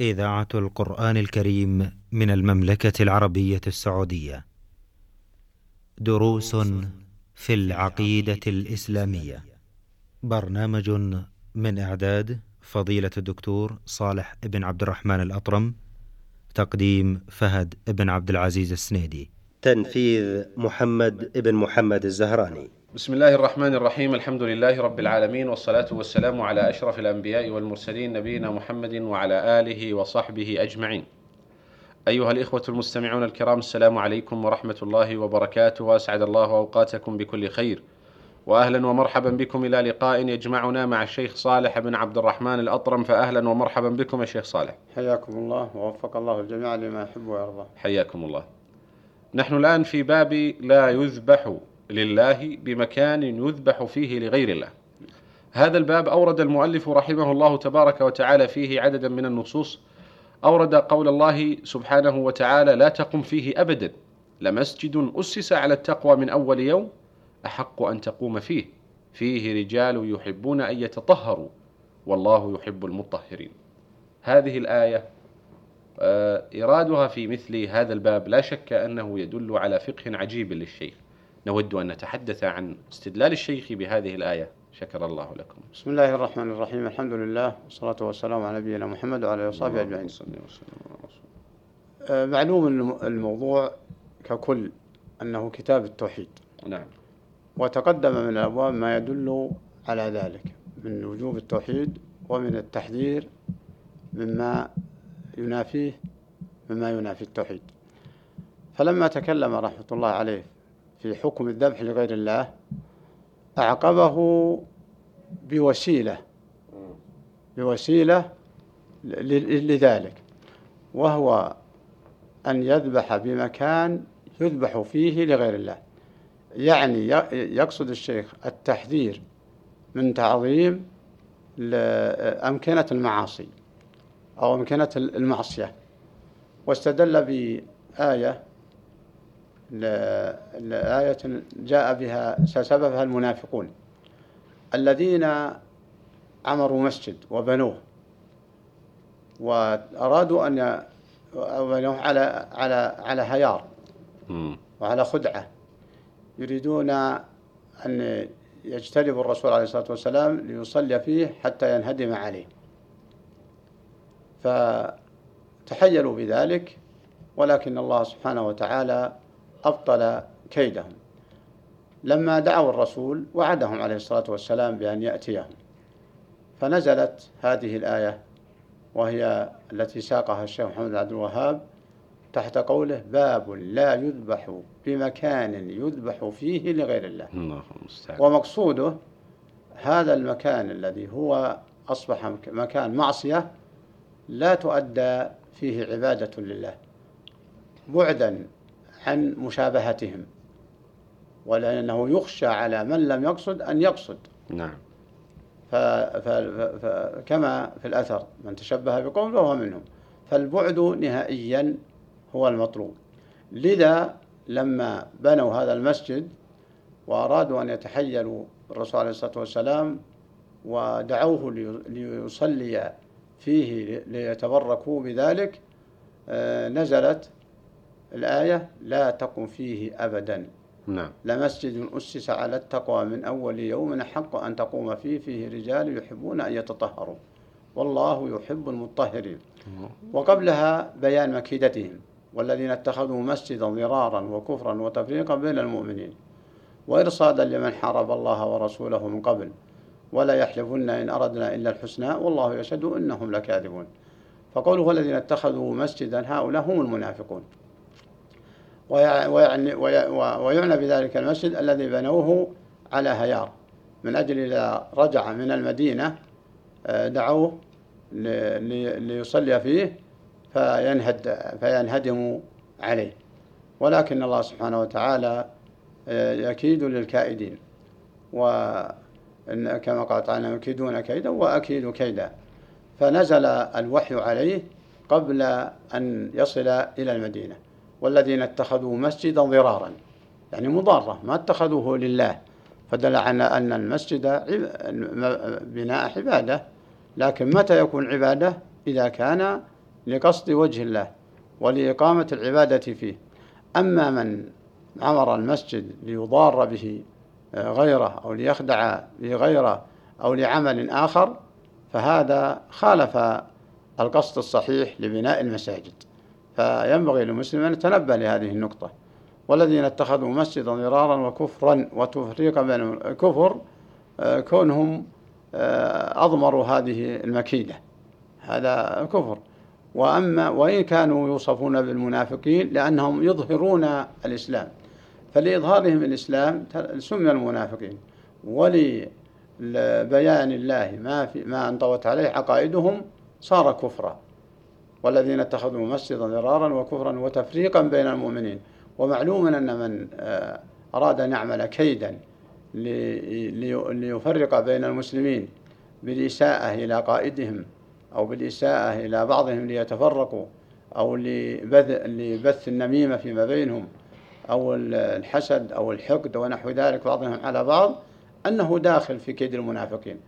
إذاعة القرآن الكريم من المملكة العربية السعودية. دروس في العقيدة الإسلامية. برنامج من إعداد فضيلة الدكتور صالح بن عبد الرحمن الأطرم. تقديم فهد بن عبد العزيز السنيدي. تنفيذ محمد بن محمد الزهراني. بسم الله الرحمن الرحيم الحمد لله رب العالمين والصلاة والسلام على أشرف الأنبياء والمرسلين نبينا محمد وعلى آله وصحبه أجمعين أيها الإخوة المستمعون الكرام السلام عليكم ورحمة الله وبركاته وأسعد الله أوقاتكم بكل خير وأهلا ومرحبا بكم إلى لقاء يجمعنا مع الشيخ صالح بن عبد الرحمن الأطرم فأهلا ومرحبا بكم يا شيخ صالح حياكم الله ووفق الله الجميع لما يحب ويرضى حياكم الله نحن الآن في باب لا يذبح لله بمكان يذبح فيه لغير الله. هذا الباب أورد المؤلف رحمه الله تبارك وتعالى فيه عددا من النصوص. أورد قول الله سبحانه وتعالى لا تقم فيه أبدا لمسجد أسس على التقوى من أول يوم أحق أن تقوم فيه. فيه رجال يحبون أن يتطهروا والله يحب المطهرين. هذه الآية إرادها في مثل هذا الباب لا شك أنه يدل على فقه عجيب للشيخ. نود أن نتحدث عن استدلال الشيخ بهذه الآية. شكر الله لكم. بسم الله الرحمن الرحيم. الحمد لله والصلاة والسلام على نبينا محمد وعلى آله وصحبه أجمعين. آه، معلوم الموضوع ككل أنه كتاب التوحيد. نعم. وتقدم من الأبواب ما يدل على ذلك من وجوب التوحيد ومن التحذير مما ينافيه مما ينافي التوحيد. فلما تكلم رحمة الله عليه في حكم الذبح لغير الله أعقبه بوسيلة بوسيلة لذلك وهو أن يذبح بمكان يذبح فيه لغير الله. يعني يقصد الشيخ التحذير من تعظيم أمكنة المعاصي أو أمكنة المعصية واستدل بآية لآية جاء بها سببها المنافقون الذين عمروا مسجد وبنوه وأرادوا أن بنوه على على على هيار وعلى خدعة يريدون أن يجتنبوا الرسول عليه الصلاة والسلام ليصلي فيه حتى ينهدم عليه. فتحيلوا بذلك ولكن الله سبحانه وتعالى أبطل كيدهم. لما دعوا الرسول وعدهم عليه الصلاة والسلام بأن يأتيهم. فنزلت هذه الآية وهي التي ساقها الشيخ محمد عبد الوهاب تحت قوله باب لا يذبح بمكان يذبح فيه لغير الله. الله ومقصوده هذا المكان الذي هو أصبح مكان معصية لا تؤدى فيه عبادة لله. بعدا عن مشابهتهم ولأنه يخشى على من لم يقصد أن يقصد. نعم. فكما في الأثر من تشبه بقوم فهو منهم. فالبعد نهائيا هو المطلوب. لذا لما بنوا هذا المسجد وأرادوا أن يتحيلوا الرسول عليه الصلاة والسلام ودعوه ليصلي فيه ليتبركوا بذلك آه، نزلت الآية لا تقم فيه أبدا. نعم. لمسجد أسس على التقوى من أول يوم حق أن تقوم فيه فيه رجال يحبون أن يتطهروا. والله يحب المطهرين. وقبلها بيان مكيدتهم والذين اتخذوا مسجدا ضرارا وكفرا وتفريقا بين المؤمنين وإرصادا لمن حارب الله ورسوله من قبل. ولا يحلفن إن أردنا إلا الحسنى والله يشهد إنهم لكاذبون. فقوله الذين اتخذوا مسجدا هؤلاء هم المنافقون. ويعني ويعنى بذلك المسجد الذي بنوه على هيار من أجل إذا رجع من المدينة آه، دعوه ليصلي فيه فينهد فينهدم عليه. ولكن الله سبحانه وتعالى آه، يكيد للكائدين. وكما قال تعالى يكيدون كيدا وأكيد كيدا. فنزل الوحي عليه قبل أن يصل إلى المدينة. والذين اتخذوا مسجدا ضرارا. يعني مضارة ما اتخذوه لله. فدل على أن المسجد بناء عبادة. لكن متى يكون عبادة؟ إذا كان لقصد وجه الله ولإقامة العبادة فيه. أما من عمر المسجد ليضار به غيره أو ليخدع به غيره أو لعمل آخر فهذا خالف القصد الصحيح لبناء المساجد. فينبغي للمسلم أن يتنبه لهذه النقطة. والذين اتخذوا مسجدا ضرارا وكفرا وتفريقا بين الكفر آه، كونهم آه، أضمروا هذه المكيدة. هذا كفر. وأما وإن كانوا يوصفون بالمنافقين لأنهم يظهرون الإسلام. فلإظهارهم الإسلام سمي المنافقين. ولبيان الله ما في ما أنطوت عليه عقائدهم صار كفرا. والذين اتخذوا مسجدا ضرارا وكفرا وتفريقا بين المؤمنين. ومعلوم أن من آه، أراد أن يعمل كيدا ليفرق بين المسلمين بالإساءة إلى قائدهم أو بالإساءة إلى بعضهم ليتفرقوا أو لبث النميمة فيما بينهم أو الحسد أو الحقد ونحو ذلك بعضهم على بعض أنه داخل في كيد المنافقين.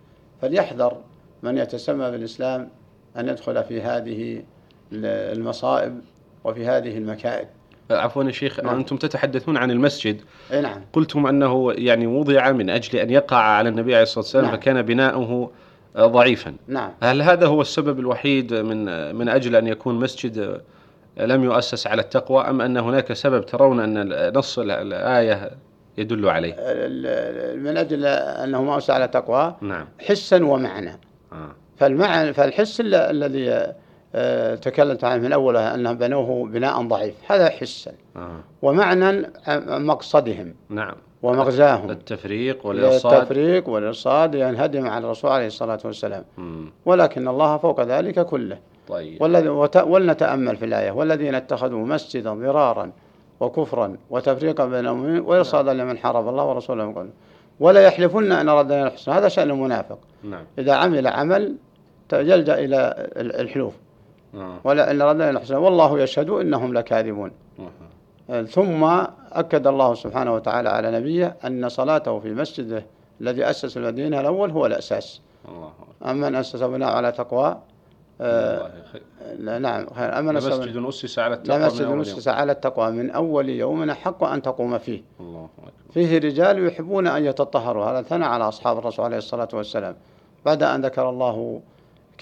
فليحذر من يتسمى بالإسلام أن يدخل في هذه المصائب وفي هذه المكائد. عفوا يا شيخ نعم. أنتم تتحدثون عن المسجد. أي نعم. قلتم أنه يعني وضع من أجل أن يقع على النبي عليه الصلاة والسلام نعم. فكان بناؤه ضعيفا. نعم. هل هذا هو السبب الوحيد من من أجل أن يكون مسجد لم يؤسس على التقوى أم أن هناك سبب ترون أن نص الآية يدل عليه؟ من أجل أنه ما أسس على التقوى نعم. حسا ومعنى. آه. فالمعنى فالحس الذي آه، تكلمت عنه من أولها أنهم بنوه بناء ضعيف. هذا حسا. آه. ومعنى مقصدهم نعم. ومغزاهم. التفريق والإرصاد. التفريق والإرصاد ينهدم على الرسول عليه الصلاة والسلام. مم. ولكن الله فوق ذلك كله. طيب. والذي ولنتأمل في الآية. والذين اتخذوا مسجدا ضرارا وكفرا وتفريقا بين المؤمنين وإرصادا لمن حارب الله ورسوله من قبل. ولا يحلفن أن أردنا الحسنى هذا شأن المنافق. نعم. إذا عمل عمل يلجأ إلى الحلوف. آه. ولا إن ردنا الحسنى والله يشهد إنهم لكاذبون. آه. ثم أكد الله سبحانه وتعالى على نبيه أن صلاته في مسجده الذي أسس المدينة الأول هو الأساس. الله أما من أسس بناء على تقوى آه نعم خير. أما مسجد أسس على التقوى مسجد أسس على التقوى من أول يوم. حق أن تقوم فيه. الله أكبر. فيه رجال يحبون أن يتطهروا. هذا ثنى على أصحاب الرسول عليه الصلاة والسلام. بعد أن ذكر الله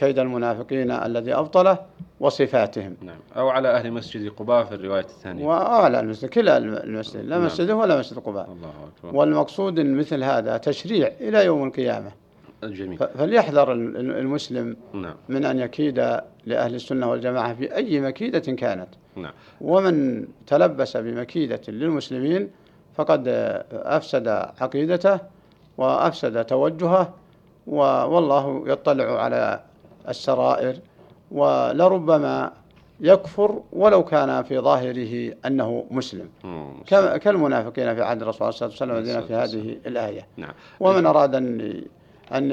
كيد المنافقين الذي أبطله وصفاتهم. نعم. أو على أهل مسجد قباء في الرواية الثانية. وعلى المسجد كلا المسجد لا نعم. مسجده ولا مسجد قباء. الله أكبر. والمقصود مثل هذا تشريع إلى يوم القيامة. جميل. فليحذر المسلم نعم. من أن يكيد لأهل السنة والجماعة في أي مكيدة كانت. نعم. ومن تلبس بمكيدة للمسلمين فقد أفسد عقيدته وأفسد توجهه والله يطلع على السرائر ولربما يكفر ولو كان في ظاهره أنه مسلم. كالمنافقين في عهد الرسول صلى الله عليه وسلم الذين في هذه الآية. نعم. ومن أراد أن أن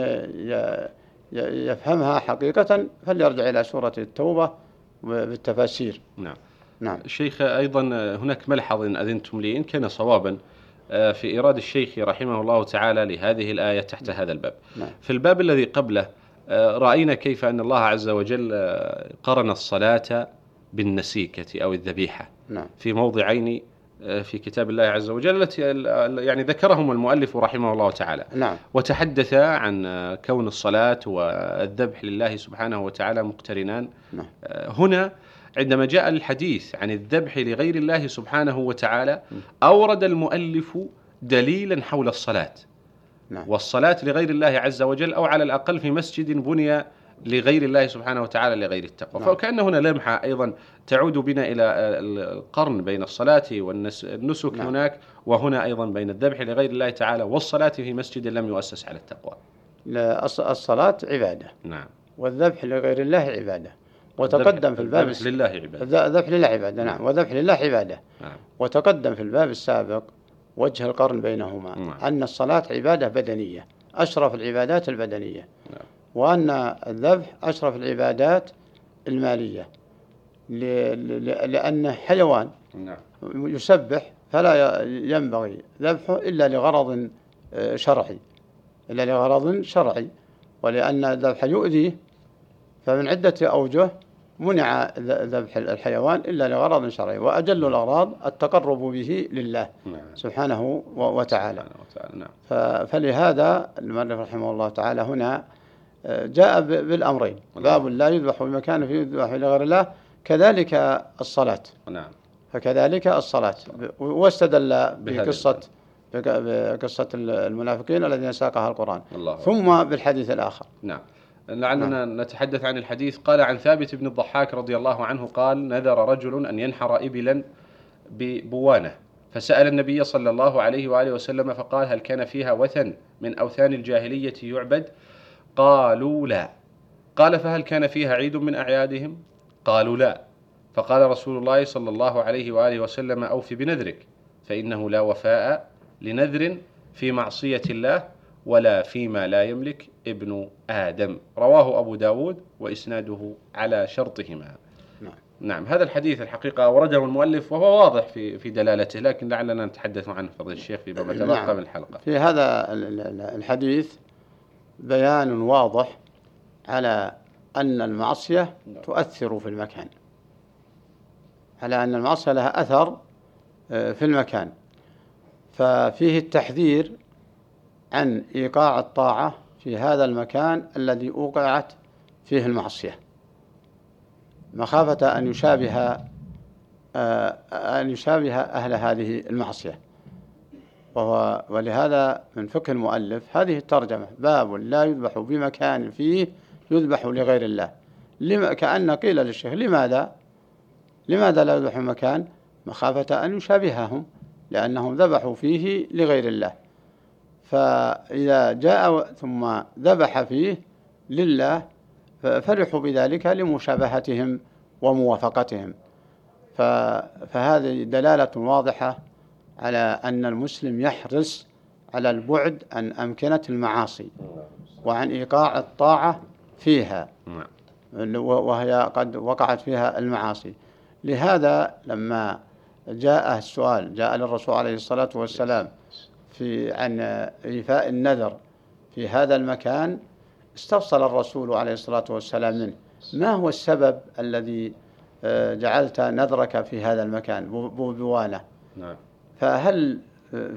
يفهمها حقيقة فليرجع إلى سورة التوبة بالتفاسير نعم. نعم. شيخ أيضا هناك ملحظ إن أذنتم لي إن كان صوابا آه، في إيراد الشيخ رحمه الله تعالى لهذه الآية تحت هذا الباب. نعم. في الباب الذي قبله آه، رأينا كيف أن الله عز وجل آه، قرن الصلاة بالنسيكة أو الذبيحة نعم. في موضعين في كتاب الله عز وجل التي يعني ذكرهم المؤلف رحمه الله تعالى نعم. وتحدث عن كون الصلاة والذبح لله سبحانه وتعالى مقترنان نعم. هنا عندما جاء الحديث عن الذبح لغير الله سبحانه وتعالى أورد المؤلف دليلا حول الصلاة نعم. والصلاة لغير الله عز وجل أو على الأقل في مسجد بني لغير الله سبحانه وتعالى لغير التقوى. نعم. فكأن هنا لمحة أيضا تعود بنا إلى القرن بين الصلاة والنسك نعم. هناك وهنا أيضا بين الذبح لغير الله تعالى والصلاة في مسجد لم يؤسس على التقوى. لا الصلاة عبادة. نعم. والذبح لغير الله عبادة. وتقدم في الباب الذبح لله عبادة. الذبح لله عبادة نعم. والذبح لله عبادة. نعم. وتقدم في الباب السابق وجه القرن بينهما نعم. أن الصلاة عبادة بدنية أشرف العبادات البدنية نعم. وأن الذبح أشرف العبادات المالية لأنه حيوان نعم. يسبح فلا ينبغي ذبحه إلا لغرض آه، شرعي إلا لغرض شرعي ولأن الذبح يؤذيه فمن عدة أوجه منع ذبح الحيوان إلا لغرض شرعي وأجل الأغراض التقرب به لله نعم. سبحانه وتعالى. سبحانه وتعالى نعم. فلهذا المؤلف رحمه الله تعالى هنا آه، جاء بالأمرين. باب لا يذبح بمكان فيه يذبح لغير الله كذلك الصلاة. نعم. فكذلك الصلاة. واستدل بقصة بق- بقصة المنافقين الذين ساقها القرآن. الله. ثم بالحديث الآخر. نعم. لعلنا نتحدث عن الحديث. قال عن ثابت بن الضحاك رضي الله عنه قال نذر رجل أن ينحر إبلا ببوانة. فسأل النبي صلى الله عليه وآله وسلم فقال هل كان فيها وثن من أوثان الجاهلية يعبد؟ قالوا لا. قال فهل كان فيها عيد من أعيادهم؟ قالوا لا. فقال رسول الله صلى الله عليه وآله وسلم أوف بنذرك فإنه لا وفاء لنذر في معصية الله ولا فيما لا يملك ابن آدم. رواه أبو داود وإسناده على شرطهما. نعم. نعم هذا الحديث الحقيقة أورده المؤلف وهو واضح في في دلالته لكن لعلنا نتحدث عنه. فضيلة الشيخ فيما تبقى نعم. من الحلقة. في هذا ال- ال- الحديث بيان واضح على أن المعصية تؤثر في المكان. على أن المعصية لها أثر آه، في المكان. ففيه التحذير عن إيقاع الطاعة في هذا المكان الذي أوقعت فيه المعصية. مخافة أن يشابه آه، أن يشابه أهل هذه المعصية. وهو ولهذا من فقه المؤلف هذه الترجمة باب لا يذبح بمكان فيه يذبح لغير الله. لما كأن قيل للشيخ لماذا؟ لماذا لا يذبح مكان؟ مخافة أن يشابههم لأنهم ذبحوا فيه لغير الله. فإذا جاء ثم ذبح فيه لله فرحوا بذلك لمشابهتهم وموافقتهم. فهذه دلالة واضحة على أن المسلم يحرص على البعد عن أمكنة المعاصي وعن إيقاع الطاعة فيها. نعم. وهي قد وقعت فيها المعاصي. لهذا لما جاء السؤال جاء للرسول عليه الصلاة والسلام في عن إيفاء النذر في هذا المكان استفصل الرسول عليه الصلاة والسلام منه. ما هو السبب الذي آه، جعلت نذرك في هذا المكان بو- بو- بوانة نعم. فهل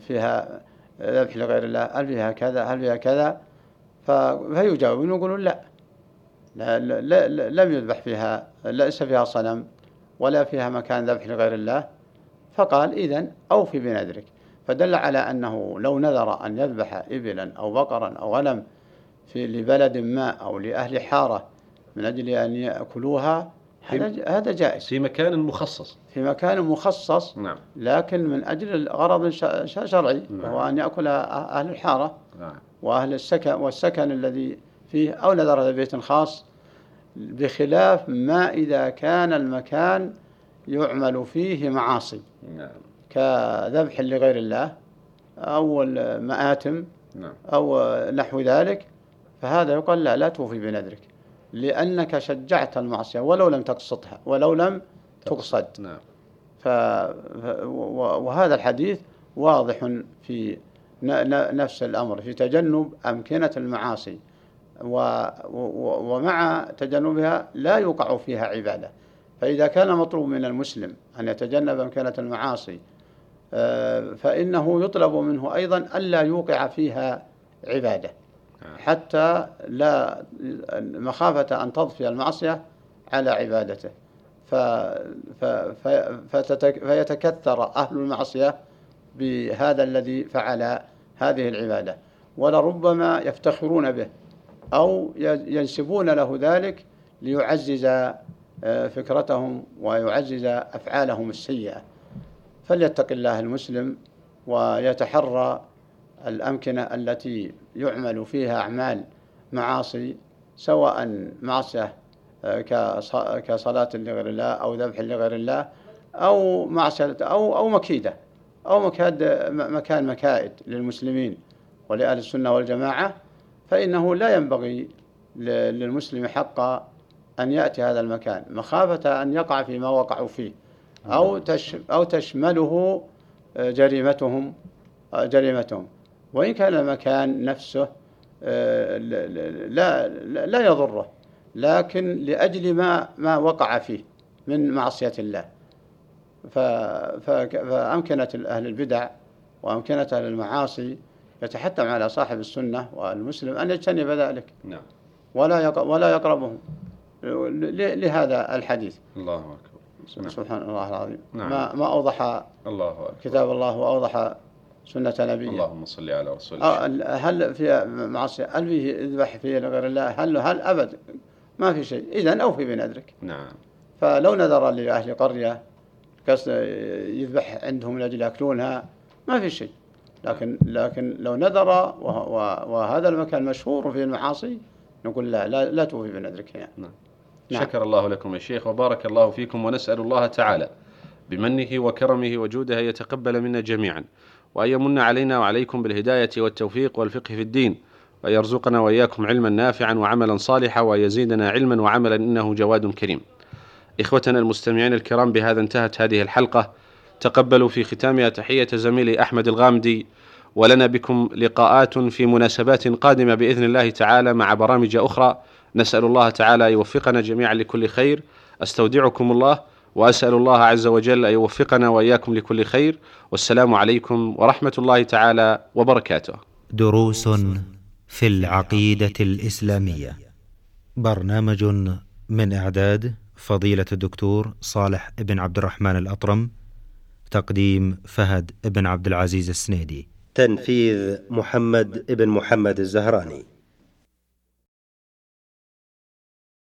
فيها ذبح لغير الله؟ هل فيها كذا؟ هل فيها كذا؟ فيجاوبون يقولون لا. لا, لا, لا, لا لم يذبح فيها ليس فيها صنم ولا فيها مكان ذبح لغير الله. فقال إذن أوفي بنذرك. فدل على أنه لو نذر أن يذبح إبلا أو بقرا أو غنم في لبلد ما أو لأهل حارة من أجل أن يأكلوها هذا هذا جائز. في مكان مخصص. في مكان مخصص نعم. لكن من أجل غرض شرعي نعم. وهو أن يأكل أهل الحارة نعم. وأهل السكن والسكن الذي فيه أو نذر بيت خاص بخلاف ما إذا كان المكان يعمل فيه معاصي. نعم. كذبح لغير الله أو المآتم نعم. أو نحو ذلك فهذا يقال لا لا توفي بنذرك لأنك شجعت المعصية ولو لم تقصدها ولو لم تقصد نعم. ف... وهذا الحديث واضح في نفس الأمر في تجنب أمكنة المعاصي و... و... ومع تجنبها لا يوقع فيها عبادة. فإذا كان مطلوب من المسلم أن يتجنب أمكنة المعاصي فإنه يطلب منه أيضا ألا يوقع فيها عبادة. حتى لا مخافة أن تضفي المعصية على عبادته. فيتكثر أهل المعصية بهذا الذي فعل هذه العبادة. ولربما يفتخرون به أو ينسبون له ذلك ليعزز آه، فكرتهم ويعزز أفعالهم السيئة. فليتق الله المسلم ويتحرى الأمكنة التي يعمل فيها أعمال معاصي سواء معصية آه، كص- كصلاة لغير الله أو ذبح لغير الله أو معصية أو أو مكيدة أو مكاد مكان مكائد للمسلمين ولأهل السنة والجماعة فإنه لا ينبغي للمسلم حقا أن يأتي هذا المكان مخافة أن يقع فيما وقعوا فيه. أو تش أو تشمله آه، جريمتهم آه، جريمتهم وإن كان المكان نفسه آه، لا لا يضره لكن لأجل ما ما وقع فيه من معصية الله ف... ف... فأمكنة أهل البدع وأمكنة أهل المعاصي يتحتم على صاحب السنة والمسلم أن يجتنب ذلك نعم ولا. ولا يقربهم. لهذا الحديث الله أكبر. سبحان الله العظيم. نعم. ما ما أوضح الله أكبر. كتاب الله وأوضح سنة نبيه. اللهم صل على رسول الله. هل في معصية؟ هل فيه يذبح فيه لغير الله؟ هل هل أبد؟ ما في شيء. إذا أوفي بنذرك. نعم. فلو نذر لأهل قرية قصد يذبح عندهم من أجل يأكلونها ما في شيء. لكن لكن لو نذر وهذا المكان مشهور في المعاصي نقول لا لا, لا توفي بنذرك يعني. نعم. نعم. شكر الله لكم يا شيخ وبارك الله فيكم ونسأل الله تعالى بمنه وكرمه وجوده أن يتقبل منا جميعا. وأن يمن علينا وعليكم بالهداية والتوفيق والفقه في الدين. وأن يرزقنا وإياكم علما نافعا وعملا صالحا وأن يزيدنا علما وعملا إنه جواد كريم. إخوتنا المستمعين الكرام بهذا انتهت هذه الحلقة. تقبلوا في ختامها تحية زميلي أحمد الغامدي. ولنا بكم لقاءات في مناسبات قادمة بإذن الله تعالى مع برامج أخرى. نسأل الله تعالى يوفقنا جميعا لكل خير. أستودعكم الله وأسأل الله عز وجل أن يوفقنا وإياكم لكل خير. والسلام عليكم ورحمة الله تعالى وبركاته. دروس في العقيدة الإسلامية. برنامج من إعداد فضيلة الدكتور صالح بن عبد الرحمن الأطرم تقديم فهد بن عبد العزيز السنيدي. تنفيذ محمد بن محمد الزهراني.